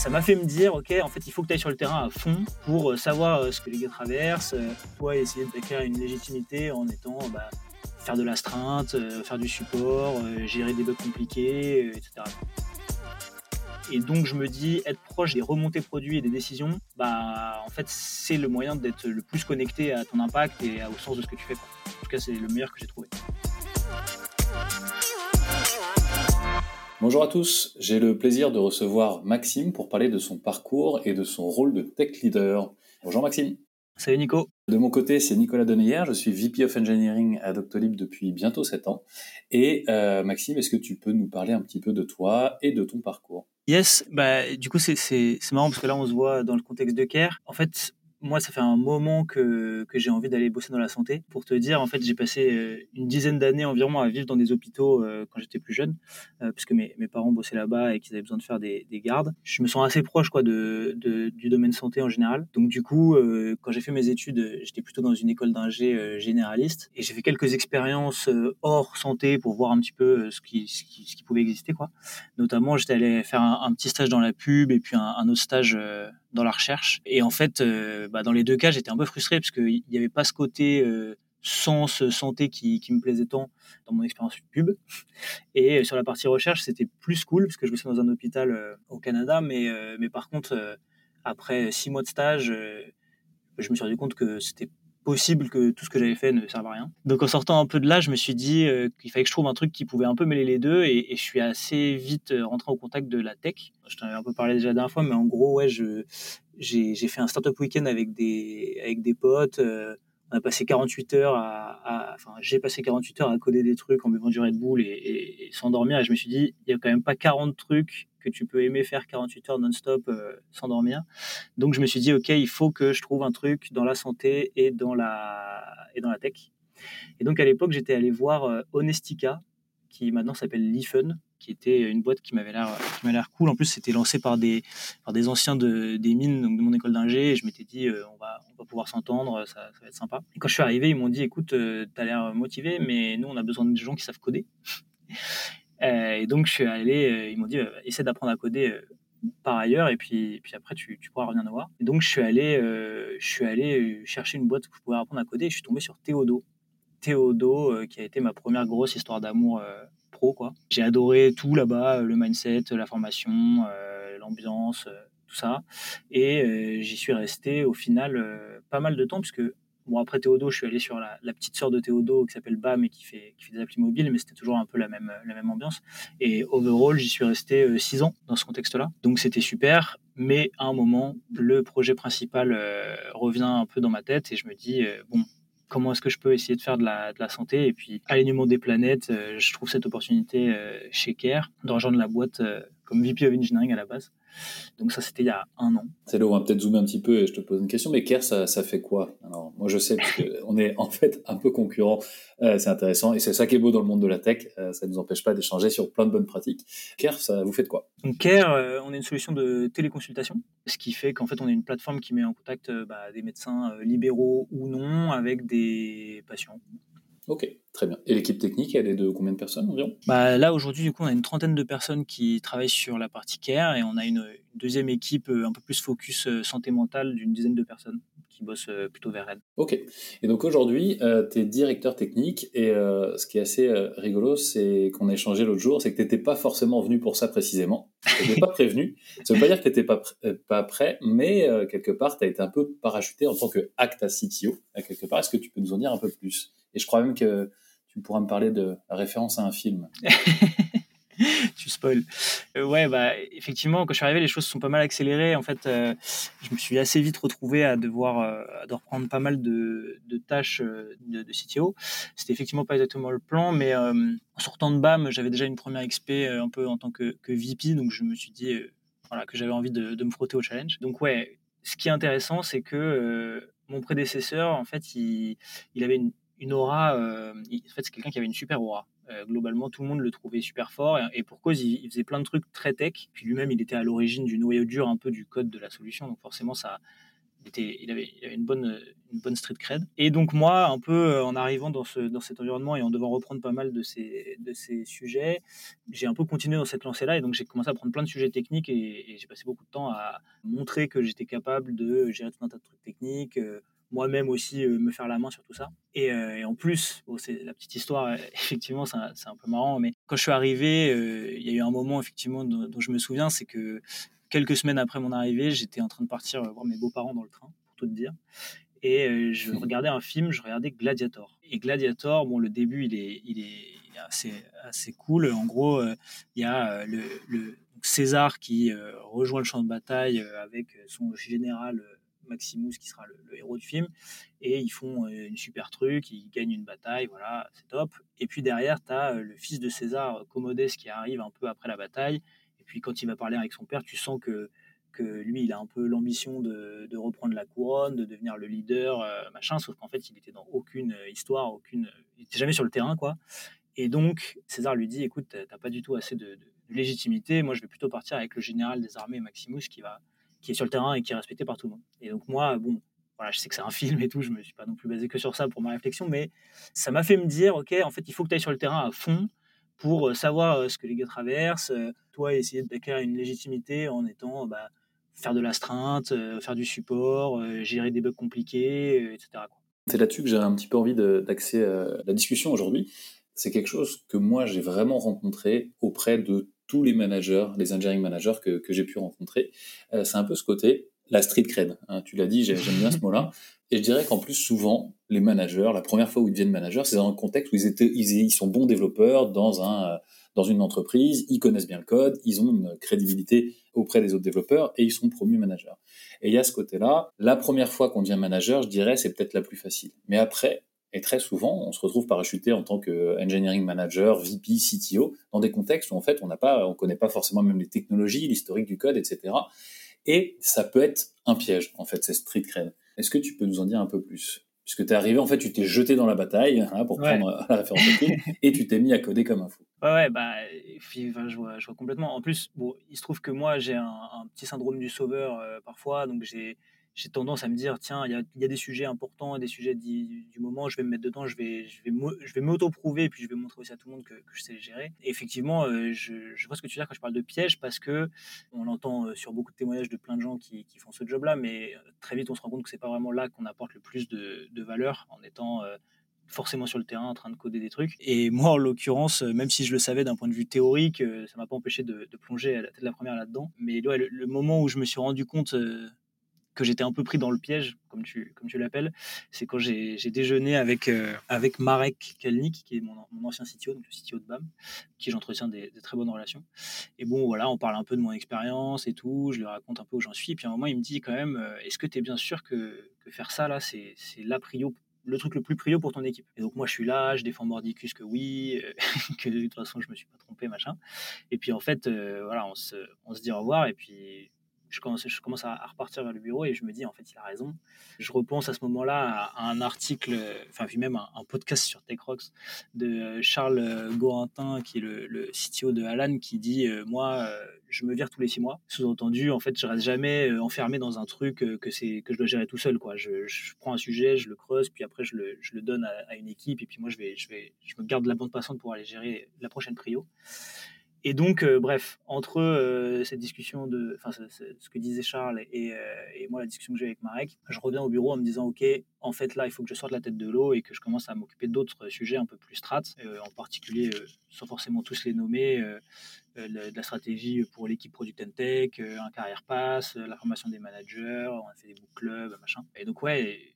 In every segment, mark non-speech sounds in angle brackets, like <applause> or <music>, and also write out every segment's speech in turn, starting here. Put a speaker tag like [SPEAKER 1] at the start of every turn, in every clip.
[SPEAKER 1] ça m'a fait me dire, ok, en fait, il faut que tu ailles sur le terrain à fond pour savoir ce que les gars traversent, toi essayer d'acquérir une légitimité en étant bah, faire de l'astreinte, faire du support, gérer des bugs compliqués, etc. Et donc je me dis, être proche des remontées produits et des décisions, bah en fait c'est le moyen d'être le plus connecté à ton impact et au sens de ce que tu fais. En tout cas c'est le meilleur que j'ai trouvé.
[SPEAKER 2] Bonjour à tous, j'ai le plaisir de recevoir Maxime pour parler de son parcours et de son rôle de tech leader. Bonjour Maxime.
[SPEAKER 1] Salut Nico.
[SPEAKER 2] De mon côté, c'est Nicolas Deneyer, je suis VP of Engineering à Doctolib depuis bientôt 7 ans. Et euh, Maxime, est-ce que tu peux nous parler un petit peu de toi et de ton parcours?
[SPEAKER 1] Yes, bah, du coup c'est marrant parce que là on se voit dans le contexte de Care. En fait, moi, ça fait un moment que, que j'ai envie d'aller bosser dans la santé. Pour te dire, en fait, j'ai passé euh, une dizaine d'années environ à vivre dans des hôpitaux euh, quand j'étais plus jeune, euh, puisque mes, mes parents bossaient là-bas et qu'ils avaient besoin de faire des, des, gardes. Je me sens assez proche quoi, de, de, du domaine santé en général. Donc, du coup, quand j'ai fait mes études, j'étais plutôt dans une école d'ingé généraliste et j'ai fait quelques expériences hors santé pour voir un petit peu ce qui, ce qui, ce qui pouvait exister. Quoi. Notamment, j'étais allé faire un, petit stage dans la pub et puis un, un autre stage dans la recherche. Et en fait, euh, bah, dans les deux cas, j'étais un peu frustré parce qu'il n'y avait pas ce côté euh, sens santé qui, qui, me plaisait tant dans mon expérience pub. Et euh, sur la partie recherche, c'était plus cool parce que je bossais dans un hôpital au Canada, mais, mais par contre, après six mois de stage, je me suis rendu compte que c'était possible que tout ce que j'avais fait ne serve à rien. Donc en sortant un peu de là, je me suis dit euh, qu'il fallait que je trouve un truc qui pouvait un peu mêler les deux et, je suis assez vite euh, rentré au contact de la tech. Je t'en avais un peu parlé déjà la dernière fois, mais en gros, ouais, j'ai, fait un startup week-end avec des, avec des potes. Euh, on a passé 48 heures à, enfin, j'ai passé 48 heures à coder des trucs en buvant du Red Bull et, et s'endormir. Et je me suis dit, il y a quand même pas 40 trucs que tu peux aimer faire 48 heures non-stop euh, sans dormir. Donc je me suis dit, OK, il faut que je trouve un truc dans la santé et dans la, et dans la tech. Et donc à l'époque, j'étais allé voir euh, Honestica, qui maintenant s'appelle Lifen, qui était une boîte qui m'avait l'air cool. En plus, c'était lancé par des par des anciens de des mines donc de mon école d'ingé. Et je m'étais dit, euh, on va on va pouvoir s'entendre, ça, ça, va être sympa. Et quand je suis arrivé, ils m'ont dit, écoute, tu as l'air motivé, mais nous, on a besoin de gens qui savent coder. Euh, et donc, je suis allé, euh, ils m'ont dit, euh, essaie d'apprendre à coder par ailleurs et puis, puis après tu, pourras revenir nous voir. Et donc je suis allé, je suis allé chercher une boîte où je pouvais apprendre à coder et je suis tombé sur Théodo. Théodo qui a été ma première grosse histoire d'amour pro quoi. J'ai adoré tout là-bas, le mindset, la formation, l'ambiance, tout ça. Et j'y suis resté au final pas mal de temps puisque Bon, après Théodo, je suis allé sur la, petite sœur de Théodo qui s'appelle BAM et qui fait, qui fait des applis mobiles, mais c'était toujours un peu la même, la même ambiance. Et overall, j'y suis resté euh, six ans dans ce contexte-là. Donc c'était super, mais à un moment, le projet principal euh, revient un peu dans ma tête et je me dis, euh, bon, comment est-ce que je peux essayer de faire de la, de la santé Et puis, alignement des planètes, je trouve cette opportunité chez Care de rejoindre la boîte comme VP of Engineering à la base. Donc ça, c'était il y a un an.
[SPEAKER 2] C'est là où on va peut-être zoomer un petit peu et je te pose une question. Mais Care, ça, ça fait quoi? Alors, moi, je sais qu'on est en fait un peu concurrents. Euh, c'est intéressant et c'est ça qui est beau dans le monde de la tech. Euh, ça ne nous empêche pas d'échanger sur plein de bonnes pratiques. Care, ça vous fait de quoi?
[SPEAKER 1] Donc Care, euh, on est une solution de téléconsultation, ce qui fait qu'en fait, on est une plateforme qui met en contact bah, des médecins libéraux ou non avec des patients
[SPEAKER 2] Ok, très bien. Et l'équipe technique, elle est de combien de personnes environ?
[SPEAKER 1] Bah, Là, aujourd'hui, du coup, on a une trentaine de personnes qui travaillent sur la partie care et on a une, deuxième équipe euh, un peu plus focus euh, santé mentale d'une dizaine de personnes qui bossent euh, plutôt vers elle.
[SPEAKER 2] Ok. Et donc aujourd'hui, tu es directeur technique et ce qui est assez rigolo, c'est qu'on a échangé l'autre jour, c'est que tu n'étais pas forcément venu pour ça précisément. Tu n'étais <laughs> pas prévenu. Ça ne veut pas dire que tu n'étais pas, pas prêt, mais quelque part, tu as été un peu parachuté en tant que acta CTO. À quelque part, est-ce que tu peux nous en dire un peu plus? Et je crois même que tu pourras me parler de référence à un film. <laughs>
[SPEAKER 1] tu spoil. Euh, ouais, bah, effectivement, quand je suis arrivé, les choses se sont pas mal accélérées. En fait, euh, je me suis assez vite retrouvé à devoir, euh, à reprendre pas mal de, de tâches de, de, CTO. C'était effectivement pas exactement le plan, mais en sortant de BAM, j'avais déjà une première XP un peu en tant que, que VP, donc je me suis dit voilà, que j'avais envie de, de, me frotter au challenge. Donc, ouais, ce qui est intéressant, c'est que mon prédécesseur, en fait, il, il avait une, une aura. Euh, en fait, c'est quelqu'un qui avait une super aura. Euh, globalement, tout le monde le trouvait super fort et, pour cause, il, faisait plein de trucs très tech. Puis lui-même, il était à l'origine du noyau dur un peu du code de la solution. Donc forcément, ça, il, avait, une, bonne, une bonne street cred. Et donc moi, un peu en arrivant dans, ce, dans cet environnement et en devant reprendre pas mal de ces, de ces sujets, j'ai un peu continué dans cette lancée-là. Et donc j'ai commencé à prendre plein de sujets techniques et, j'ai passé beaucoup de temps à montrer que j'étais capable de gérer tout un tas de trucs techniques, moi-même aussi me faire la main sur tout ça. Et, en plus, c'est la petite histoire, <laughs> effectivement, c'est un, peu marrant, mais quand je suis arrivé, il y a eu un moment, effectivement, dont, je me souviens, c'est que quelques semaines après mon arrivée, j'étais en train de partir voir mes beaux-parents dans le train, pour tout te dire. Et je regardais un film, je regardais Gladiator. Et Gladiator, bon, le début, il est, il est, assez, assez cool. En gros, il y a le, le César qui rejoint le champ de bataille avec son général Maximus qui sera le, héros du film. Et ils font euh, une super truc, ils gagnent une bataille, voilà, c'est top. Et puis derrière, tu as euh, le fils de César, Commodes, qui arrive un peu après la bataille. Et puis quand il va parler avec son père, tu sens que, que lui, il a un peu l'ambition de, reprendre la couronne, de devenir le leader, euh, machin, sauf qu'en fait, il était dans aucune histoire, aucune, il était jamais sur le terrain, quoi. Et donc, César lui dit, écoute, t'as pas du tout assez de, de, légitimité, moi je vais plutôt partir avec le général des armées, Maximus, qui va, qui est sur le terrain et qui est respecté par tout le monde. Et donc moi, bon, voilà, je sais que c'est un film et tout, je me suis pas non plus basé que sur ça pour ma réflexion, mais ça m'a fait me dire, ok, en fait, il faut que tu ailles sur le terrain à fond pour euh, savoir euh, ce que les gars traversent, euh, toi essayer d'acquérir une légitimité en étant bah, faire de l'astreinte, faire du support, gérer des bugs compliqués, etc.
[SPEAKER 2] C'est là-dessus que j'ai un petit peu envie d'axer la discussion aujourd'hui. C'est quelque chose que moi j'ai vraiment rencontré auprès de tous les managers, les engineering managers que, que j'ai pu rencontrer. Euh, c'est un peu ce côté, la street cred. Hein, tu l'as dit, j'aime bien ce <laughs> mot-là. Et je dirais qu'en plus, souvent, les managers, la première fois où ils deviennent managers, c'est dans un contexte où ils, étaient, ils, sont bons développeurs dans, un, dans une entreprise, ils connaissent bien le code, ils ont une crédibilité auprès des autres développeurs et ils sont promus managers. Et il y a ce côté-là. La première fois qu'on devient manager, je dirais, c'est peut-être la plus facile. Mais après, et très souvent, on se retrouve parachuté en tant que engineering manager, VP, CTO, dans des contextes où en fait on n'a pas, on connaît pas forcément même les technologies, l'historique du code, etc. Et ça peut être un piège en fait, c'est street cred. Est-ce que tu peux nous en dire un peu plus? Puisque tu es arrivé, en fait, tu t'es jeté dans la bataille, hein, pour prendre la référence <laughs> et tu t'es mis à coder comme un fou.
[SPEAKER 1] Ouais, ouais, bah, je, vois, je vois complètement. En plus, bon, il se trouve que moi, j'ai un, petit syndrome du sauveur euh, parfois, donc j'ai j'ai tendance à me dire tiens, il y a, des sujets importants, des sujets du, moment, je vais me mettre dedans, je vais, je vais, je vais m'auto-prouver puis je vais montrer aussi à tout le monde que, je sais gérer. Effectivement, euh, je, vois ce que tu veux dire quand je parle de piège parce que on l'entend euh, sur beaucoup de témoignages de plein de gens qui, qui font ce job-là, mais euh, très vite on se rend compte que c'est pas vraiment là qu'on apporte le plus de, de valeur en étant forcément sur le terrain en train de coder des trucs. Et moi, en l'occurrence, même si je le savais d'un point de vue théorique, ça m'a pas empêché de, plonger à la tête de la première là-dedans. Mais le, moment où je me suis rendu compte que j'étais un peu pris dans le piège, comme tu, comme tu l'appelles, c'est quand j'ai déjeuné avec, euh, avec Marek Kalnik, qui est mon, ancien CTO, donc le CTO de BAM, qui j'entretiens des, très bonnes relations. Et bon, voilà, on parle un peu de mon expérience et tout, je lui raconte un peu où j'en suis. Puis à un moment, il me dit quand même, euh, est-ce que tu es bien sûr que, que faire ça, là, c'est la prio le truc le plus prio pour ton équipe? Et donc moi je suis là, je défends Mordicus que oui, euh, <laughs> que de toute façon je me suis pas trompé, machin. Et puis en fait, voilà, on se, on se dit au revoir et puis je commence, je commence à, repartir vers le bureau et je me dis, en fait, il a raison. Je repense à ce moment-là à, un article, enfin, vu même un, podcast sur TechRox de Charles Gorentin, qui est le, CTO de Alan, qui dit euh, Moi, euh, je me vire tous les six mois. Sous-entendu, en fait, je reste jamais euh, enfermé dans un truc que, c'est, que je dois gérer tout seul. Quoi. Je, prends un sujet, je le creuse, puis après, je le, je le donne à, à, une équipe, et puis moi, je, vais, je, vais, je me garde la bande passante pour aller gérer la prochaine prio. Et donc, euh, bref, entre euh, cette discussion de, enfin, ce, que disait Charles et, euh, et, moi, la discussion que j'ai avec Marek, je reviens au bureau en me disant, ok, en fait, là, il faut que je sorte la tête de l'eau et que je commence à m'occuper d'autres sujets un peu plus strates, en particulier, sans forcément tous les nommer, de la stratégie pour l'équipe Product and Tech, un carrière pass, la formation des managers, on a fait des book clubs, machin. Et donc, ouais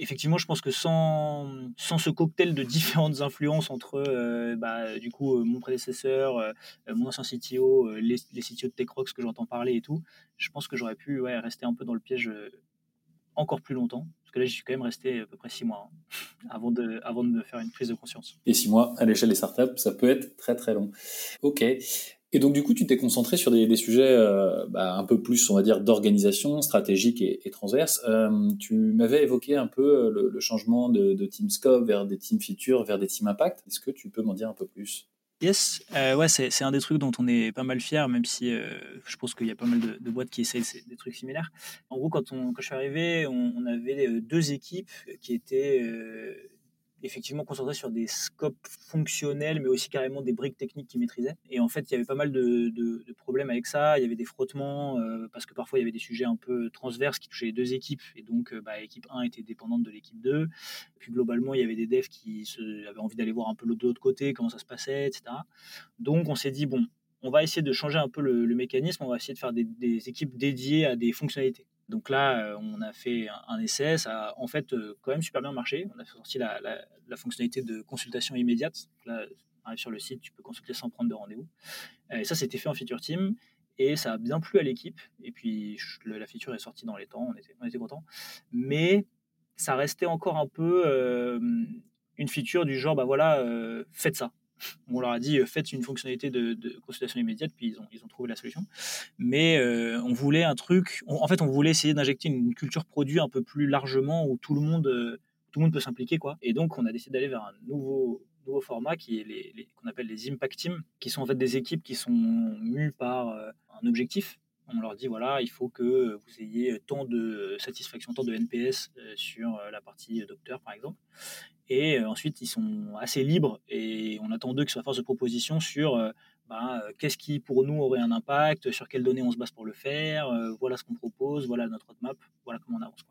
[SPEAKER 1] effectivement, je pense que sans, sans ce cocktail de différentes <laughs> influences entre euh, bah, du coup euh, mon prédécesseur, euh, mon ancien CTO, les, les CTO de TechRox que j'entends parler et tout, je pense que j'aurais pu rester un peu dans le piège encore plus longtemps. Parce que là, j'y suis quand même resté à peu près six mois hein, avant, de, avant de me faire une prise de conscience.
[SPEAKER 2] Et six mois à l'échelle des startups, ça peut être très très long. Ok. Et donc du coup, tu t'es concentré sur des, sujets euh, bah, un peu plus, on va dire, d'organisation stratégique et, transverse. Euh, tu m'avais évoqué un peu le, le changement de, de, Team Scope vers des Team Feature, vers des Team Impact. Est-ce que tu peux m'en dire un peu plus?
[SPEAKER 1] Yes, euh, ouais, c'est un des trucs dont on est pas mal fier, même si euh, je pense qu'il y a pas mal de, boîtes qui essayent des trucs similaires. En gros, quand, je suis arrivé, on avait deux équipes qui étaient effectivement concentré sur des scopes fonctionnels, mais aussi carrément des briques techniques qu'ils maîtrisaient. Et en fait, il y avait pas mal de, problèmes avec ça. Il y avait des frottements, euh, parce que parfois il y avait des sujets un peu transverses qui touchaient les deux équipes. Et donc, euh, bah, l'équipe 1 était dépendante de l'équipe 2. Puis globalement, il y avait des devs qui avaient envie d'aller voir un peu de l'autre côté, comment ça se passait, etc. Donc, on s'est dit, bon, on va essayer de changer un peu le, mécanisme, on va essayer de faire des équipes dédiées à des fonctionnalités. Donc là, euh, on a fait un essai, ça a en fait euh, quand même super bien marché. On a sorti la, fonctionnalité de consultation immédiate. Là, arrive sur le site, tu peux consulter sans prendre de rendez-vous. Et ça, c'était fait en feature team et ça a bien plu à l'équipe. Et puis la feature est sortie dans les temps, on était, on était contents. Mais ça restait encore un peu euh, une feature du genre, bah voilà, faites ça on leur a dit euh, faites une fonctionnalité de, consultation immédiate, puis ils ont, ils ont trouvé la solution. Mais euh, on voulait un truc, en fait, on voulait essayer d'injecter une culture produit un peu plus largement où tout le monde, euh, tout le monde peut s'impliquer, quoi. Et donc, on a décidé d'aller vers un nouveau, nouveau format qui est les, qu'on appelle les impact teams, qui sont en fait des équipes qui sont mues par un objectif. On leur dit voilà, il faut que vous ayez tant de satisfaction, tant de NPS sur la partie docteur, par exemple. Et euh, ensuite, ils sont assez libres et on attend d'eux qu'ils soient force de proposition sur euh, euh, qu'est-ce qui pour nous aurait un impact, sur quelles données on se base pour le faire, voilà ce qu'on propose, voilà notre roadmap, voilà comment on avance.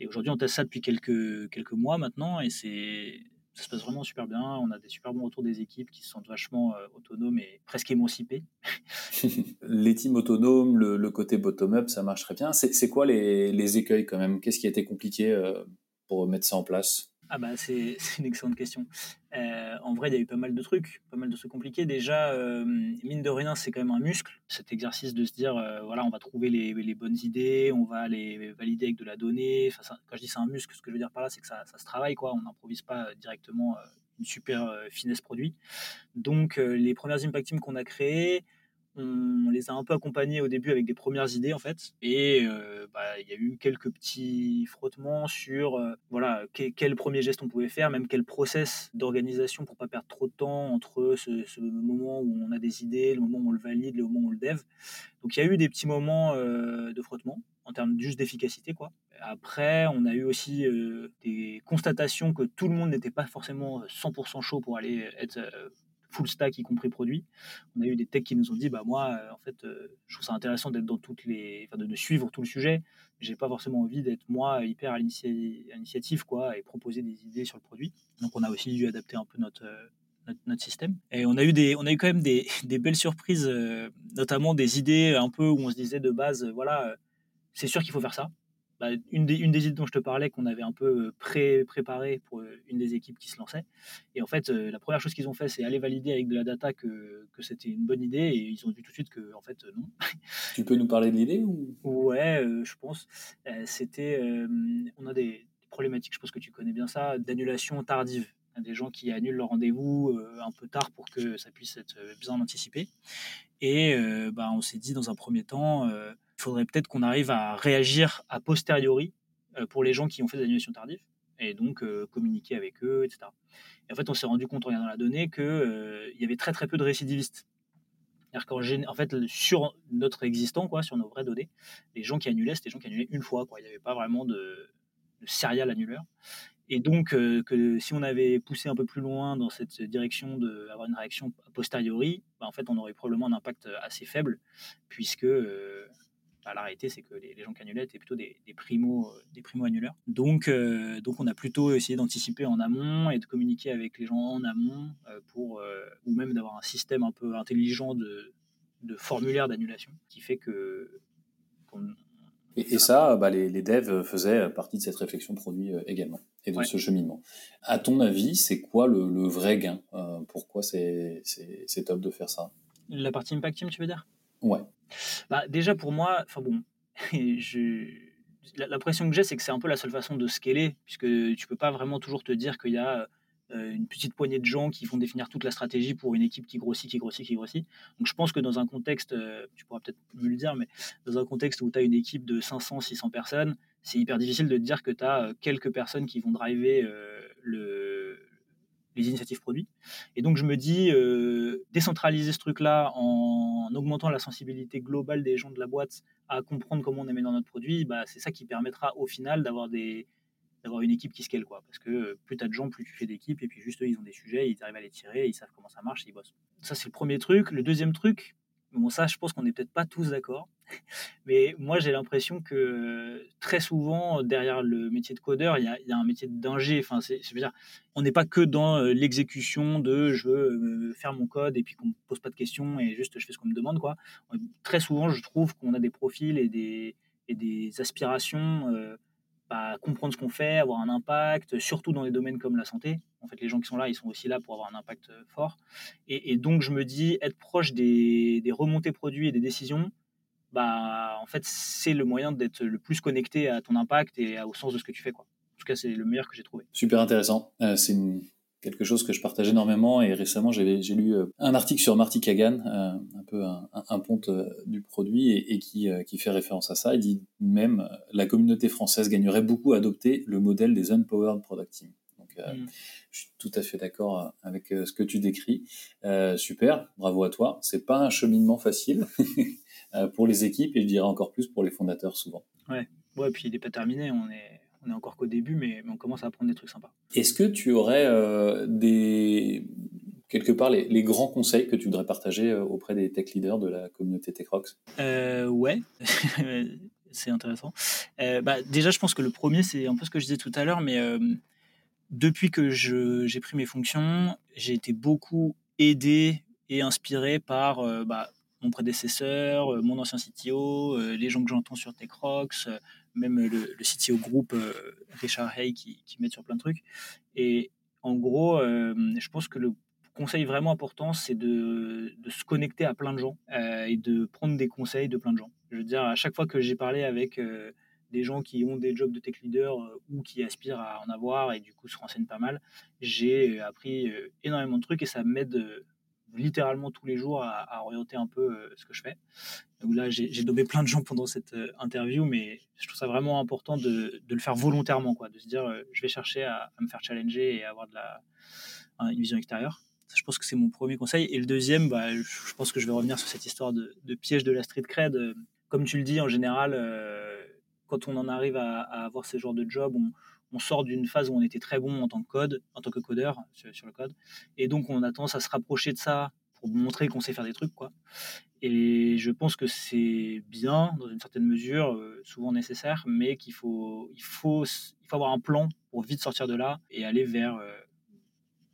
[SPEAKER 1] Et aujourd'hui, on teste ça depuis quelques, quelques mois maintenant et c'est ça se passe vraiment super bien. On a des super bons retours des équipes qui se sentent vachement autonomes et presque émancipées. <laughs>
[SPEAKER 2] les teams autonomes, le, côté bottom-up, ça marche très bien. C'est quoi les, les, écueils quand même? Qu'est-ce qui a été compliqué pour mettre ça en place?
[SPEAKER 1] Ah bah <laughs> c'est une excellente question. Euh, en vrai, il y a eu pas mal de trucs, pas mal de trucs compliqués. Déjà, euh, mine de rien, c'est quand même un muscle, cet exercice de se dire, euh, voilà, on va trouver les, bonnes idées, on va les valider avec de la donnée. Enfin, quand je dis c'est un muscle, ce que je veux dire par là, c'est que ça, ça, se travaille, quoi. On n'improvise pas directement une super finesse produit. Donc, les premières impact teams qu'on a créées, on les a un peu accompagnés au début avec des premières idées en fait. Et euh, bah, il y a eu quelques petits frottements sur euh, voilà quel, premier geste on pouvait faire même quel process d'organisation pour pas perdre trop de temps entre ce, moment où on a des idées le moment où on le valide le moment où on le dev. Donc il y a eu des petits moments euh, de frottement en termes juste d'efficacité quoi. Après on a eu aussi des constatations que tout le monde n'était pas forcément 100% chaud pour aller être full stack, y compris produit. On a eu des techs qui nous ont dit, bah moi, euh, en fait, euh, je trouve ça intéressant d'être dans toutes les, enfin, de, suivre tout le sujet. J'ai pas forcément envie d'être moi hyper à l'initiative, quoi, et proposer des idées sur le produit. Donc, on a aussi dû adapter un peu notre, euh, notre, système. Et on a eu des, on a eu quand même des, <laughs> des belles surprises, notamment des idées un peu où on se disait de base, voilà, c'est sûr qu'il faut faire ça. Bah, une, des, une, des, idées dont je te parlais, qu'on avait un peu euh, pré préparé pour euh, une des équipes qui se lançait. Et en fait, euh, la première chose qu'ils ont fait, c'est aller valider avec de la data que, que c'était une bonne idée. Et ils ont vu tout de suite que, en fait, non. <laughs>
[SPEAKER 2] Tu peux nous parler de l'idée ou...
[SPEAKER 1] Ouais, je pense. c'était, on a des problématiques, je pense que tu connais bien ça, d'annulation tardive des gens qui annulent leur rendez-vous un peu tard pour que ça puisse être bien anticipé. Et bah, on s'est dit dans un premier temps, il faudrait peut-être qu'on arrive à réagir a posteriori euh, pour les gens qui ont fait des annulations tardives et donc euh, communiquer avec eux, etc. Et en fait, on s'est rendu compte en regardant la donnée qu'il euh, y avait très très peu de récidivistes. C'est-à-dire qu'en en fait, sur notre existant, quoi, sur nos vraies données, les gens qui annulaient, c'était des gens qui annulaient une fois. Quoi. Il n'y avait pas vraiment de, de serial annuleur. Et donc, que si on avait poussé un peu plus loin dans cette direction d'avoir une réaction a posteriori, bah, en fait, on aurait probablement un impact assez faible, puisque la réalité, c'est que les, gens qui annulaient étaient plutôt des, primo, des primo annuleurs. Donc, euh, donc, on a plutôt essayé d'anticiper en amont et de communiquer avec les gens en amont euh, pour, euh, ou même d'avoir un système un peu intelligent de, de formulaire d'annulation qui fait que.
[SPEAKER 2] Et, ça, bah, les, devs faisaient partie de cette réflexion produit également et de ce cheminement. À ton avis, c'est quoi le, le, vrai gain? Pourquoi c'est top de faire ça?
[SPEAKER 1] La partie impact team, tu veux dire?
[SPEAKER 2] Ouais.
[SPEAKER 1] Bah, déjà pour moi, enfin bon, <laughs> je, l'impression que j'ai, c'est que c'est un peu la seule façon de scaler, puisque tu peux pas vraiment toujours te dire qu'il y a euh, une petite poignée de gens qui vont définir toute la stratégie pour une équipe qui grossit, qui grossit, qui grossit. Donc je pense que dans un contexte, euh, tu pourras peut-être me le dire, mais dans un contexte où tu as une équipe de 500, 600 personnes, c'est hyper difficile de te dire que tu as euh, quelques personnes qui vont driver le, les initiatives produits. Et donc je me dis, euh, décentraliser ce truc-là en augmentant la sensibilité globale des gens de la boîte à comprendre comment on aime dans notre produit, bah, c'est ça qui permettra au final d'avoir des d'avoir une équipe qui scale quoi. Parce que plus tu as de gens plus tu fais d'équipe et puis juste eux ils ont des sujets ils arrivent à les tirer ils savent comment ça marche ils bossent. Ça c'est le premier truc. Le deuxième truc Bon, ça, je pense qu'on n'est peut-être pas tous d'accord. <laughs> Mais moi, j'ai l'impression que très souvent, derrière le métier de codeur, il y a, un métier d'ingé. Enfin, on n'est pas que dans euh, l'exécution de je veux euh, faire mon code et puis qu'on ne pose pas de questions et juste je fais ce qu'on me demande. Quoi. Très souvent, je trouve qu'on a des profils et des, aspirations. Euh, bah, comprendre ce qu'on fait, avoir un impact, surtout dans des domaines comme la santé. En fait, les gens qui sont là, ils sont aussi là pour avoir un impact euh, fort. Et, donc, je me dis, être proche des, remontées produits et des décisions, bah, en fait, c'est le moyen d'être le plus connecté à ton impact et au sens de ce que tu fais. Quoi. En tout cas, c'est le meilleur que j'ai trouvé.
[SPEAKER 2] Super intéressant. Euh, c'est quelque chose que je partage énormément et récemment j'ai lu euh, un article sur Marty Kagan, euh, un peu un, ponte euh, du produit et, qui, qui fait référence à ça. Il dit même la communauté française gagnerait beaucoup à adopter le modèle des unpowered product teams. Donc mm. je suis tout à fait d'accord avec ce que tu décris. super, bravo à toi. C'est pas un cheminement facile <laughs> pour les équipes et je dirais encore plus pour les fondateurs souvent.
[SPEAKER 1] Ouais, ouais, puis il n'est pas terminé. On est on est encore qu'au début, mais, on commence à apprendre des trucs sympas.
[SPEAKER 2] Est-ce que tu aurais euh, des quelque part les, grands conseils que tu voudrais partager euh, auprès des tech leaders de la communauté TechRox?
[SPEAKER 1] Euh, Ouais, <laughs> c'est intéressant. Euh, bah, déjà, je pense que le premier, c'est un peu ce que je disais tout à l'heure, mais depuis que j'ai pris mes fonctions, j'ai été beaucoup aidé et inspiré par bah, mon prédécesseur, mon ancien CTO, les gens que j'entends sur TechRox, même le, le CTO groupe euh, Richard Hay qui, qui met sur plein de trucs. Et en gros, euh, je pense que le conseil vraiment important, c'est de, de, se connecter à plein de gens euh, et de prendre des conseils de plein de gens. Je veux dire, à chaque fois que j'ai parlé avec des gens qui ont des jobs de tech leader ou qui aspirent à en avoir et du coup se renseignent pas mal, j'ai appris énormément de trucs et ça m'aide littéralement tous les jours à, orienter un peu euh, ce que je fais. Donc là, j'ai nommé plein de gens pendant cette euh, interview, mais je trouve ça vraiment important de, de le faire volontairement, quoi, de se dire euh, je vais chercher à, me faire challenger et avoir de la, une vision extérieure. je pense que c'est mon premier conseil. Et le deuxième, bah, je pense que je vais revenir sur cette histoire de, piège de la street cred. Comme tu le dis, en général, quand on en arrive à, à avoir ce genre de job, on, on sort d'une phase où on était très bon en tant que code, en tant que codeur sur, le code, et donc on a tendance à se rapprocher de ça pour montrer qu'on sait faire des trucs, quoi. Et je pense que c'est bien dans une certaine mesure, euh, souvent nécessaire, mais qu'il faut, il faut, il faut avoir un plan pour vite sortir de là et aller vers euh,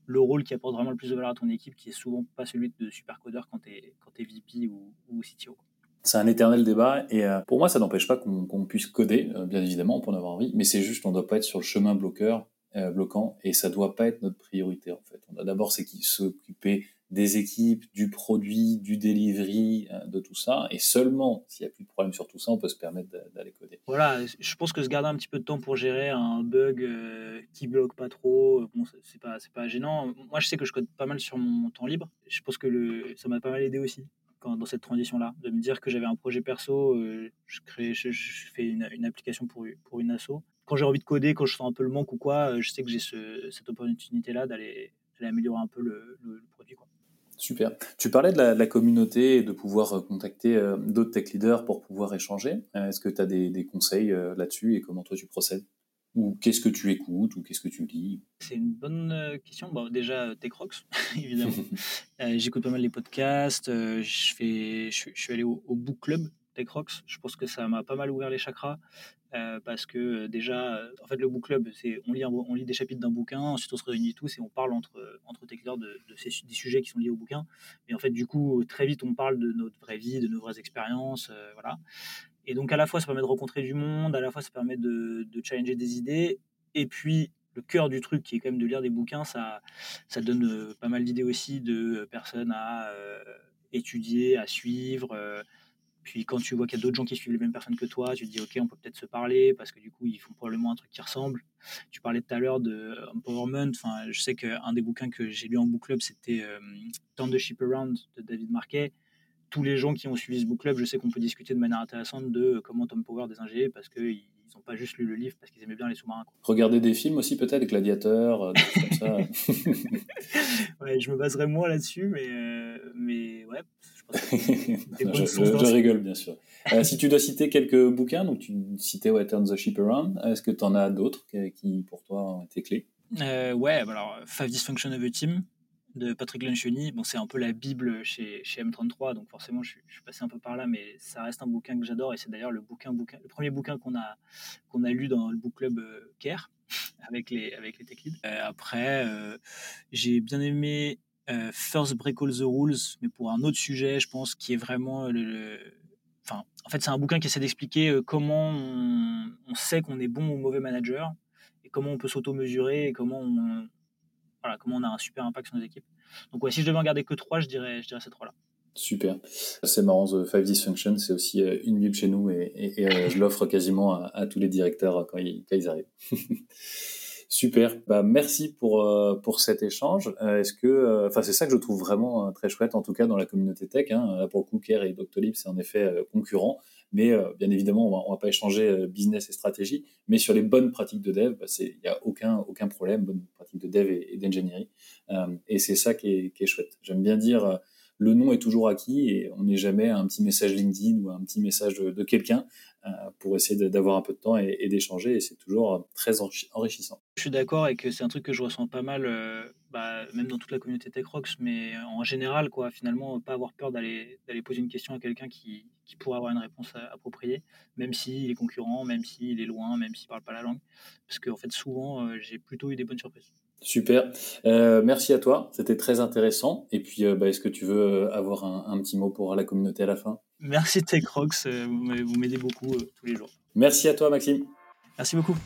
[SPEAKER 1] le rôle qui apporte vraiment le plus de valeur à ton équipe, qui est souvent pas celui de super codeur quand tu es, quand es VP ou, ou CTO
[SPEAKER 2] c'est un éternel débat et euh, pour moi ça n'empêche pas qu'on puisse coder, euh, bien évidemment, peut en avoir envie, mais c'est juste on ne doit pas être sur le chemin bloqueur, euh, bloquant et ça doit pas être notre priorité en fait. On a d'abord s'occuper des équipes, du produit, du delivery, de tout ça et seulement s'il n'y a plus de problème sur tout ça, on peut se permettre d'aller coder.
[SPEAKER 1] Voilà, je pense que se garder un petit peu de temps pour gérer un bug qui bloque pas trop, bon c'est pas pas gênant. Moi je sais que je code pas mal sur mon temps libre. Je pense que ça m'a pas mal aidé aussi dans cette transition-là, de me dire que j'avais un projet perso, euh, je, crée, je, fais une, application pour, pour une asso. Quand j'ai envie de coder, quand je sens un peu le manque ou quoi, euh, je sais que j'ai cette opportunité-là d'aller améliorer un peu le, produit.
[SPEAKER 2] Super. Tu parlais de la, communauté et de pouvoir euh, contacter d'autres tech leaders pour pouvoir échanger. Est-ce que tu as des conseils là-dessus et comment toi tu procèdes? Ou qu'est-ce que tu écoutes Ou qu'est-ce que tu lis?
[SPEAKER 1] C'est une bonne euh, question. Bon, déjà, euh, TechRox, <laughs> évidemment. <laughs> Euh, j'écoute pas mal les podcasts. je, fais, je, suis allé au, Book Club TechRox. Je pense que ça m'a pas mal ouvert les chakras. parce que déjà, en fait, le Book Club, c'est on lit, on lit des chapitres d'un bouquin, ensuite on se réunit tous et on parle entre, entre tech de, de ces, des sujets qui sont liés au bouquin. Et en fait, du coup, très vite, on parle de notre vraie vie, de nos vraies expériences. voilà. Et donc à la fois ça permet de rencontrer du monde, à la fois ça permet de, challenger des idées, et puis le cœur du truc qui est quand même de lire des bouquins, ça, ça donne euh, pas mal d'idées aussi de euh, personnes à euh, étudier, à suivre. puis quand tu vois qu'il y a d'autres gens qui suivent les mêmes personnes que toi, tu te dis ok on peut peut-être se parler parce que du coup ils font probablement un truc qui ressemble. Tu parlais tout à l'heure de empowerment. Enfin, je sais qu'un des bouquins que j'ai lu en book club c'était Turn the Ship Around de David Marquet tous les gens qui ont suivi ce book club, je sais qu'on peut discuter de manière intéressante de comment Tom Power des ingés parce qu'ils n'ont pas juste lu le livre parce qu'ils aimaient bien les sous-marins.
[SPEAKER 2] Regarder des films aussi peut-être, Gladiateur, comme ça. <laughs>
[SPEAKER 1] ouais, je me baserai moins là-dessus, mais, mais ouais, <laughs>
[SPEAKER 2] je, rigole, bien sûr. Euh, si tu dois citer quelques bouquins, donc tu citais What Turns the Ship Around, est-ce que tu en as d'autres qui, pour toi, ont été clés?
[SPEAKER 1] Euh, Ouais, alors Five Dysfunction of a Team de Patrick Lencioni. Bon, c'est un peu la Bible chez, chez M33, donc forcément, je, suis passé un peu par là, mais ça reste un bouquin que j'adore et c'est d'ailleurs le, bouquin, bouquin, le premier bouquin qu'on a, a lu dans le book club euh, Care <laughs> avec les, avec les tech leads. après, j'ai bien aimé euh, First Break All the Rules, mais pour un autre sujet, je pense, qui est vraiment le. Enfin, en fait, c'est un bouquin qui essaie d'expliquer euh, comment on, sait qu'on est bon ou mauvais manager et comment on peut s'auto-mesurer et comment on, voilà, comment on a un super impact sur nos équipes. Donc, ouais, si je devais en garder que trois, je dirais, je dirais ces trois-là.
[SPEAKER 2] Super. C'est marrant, The Five Dysfunction, c'est aussi euh, une bible chez nous et, je l'offre quasiment à, tous les directeurs quand ils, quand ils arrivent. <laughs> Super. Bah, merci pour, euh, pour cet échange. Euh, est-ce que, euh, enfin, c'est ça que je trouve vraiment très chouette, en tout cas dans la communauté tech. Hein. Là, pour le coup, et Doctolib, c'est en effet concurrent. Mais bien évidemment, on va, va pas échanger business et stratégie. Mais sur les bonnes pratiques de dev, bah, il n'y a aucun, problème. Bonnes pratiques de dev et, d'ingénierie. et c'est ça qui est, chouette. J'aime bien dire le nom est toujours acquis et on n'est jamais un petit message LinkedIn ou un petit message de, quelqu'un euh, pour essayer d'avoir un peu de temps et, d'échanger et c'est toujours très enrichissant.
[SPEAKER 1] Je suis d'accord et que c'est un truc que je ressens pas mal, euh, bah, même dans toute la communauté TechRox, mais en général, quoi, finalement, pas avoir peur d'aller poser une question à quelqu'un qui, qui pourrait avoir une réponse appropriée, même s'il est concurrent, même s'il est loin, même s'il parle pas la langue. Parce qu'en fait, souvent, euh, j'ai plutôt eu des bonnes surprises.
[SPEAKER 2] Super. Euh, merci à toi. C'était très intéressant. Et puis, euh, bah, est-ce que tu veux euh, avoir un, petit mot pour la communauté à la fin?
[SPEAKER 1] Merci TechRox. vous m'aidez beaucoup tous les jours.
[SPEAKER 2] Merci à toi, Maxime.
[SPEAKER 1] Merci beaucoup.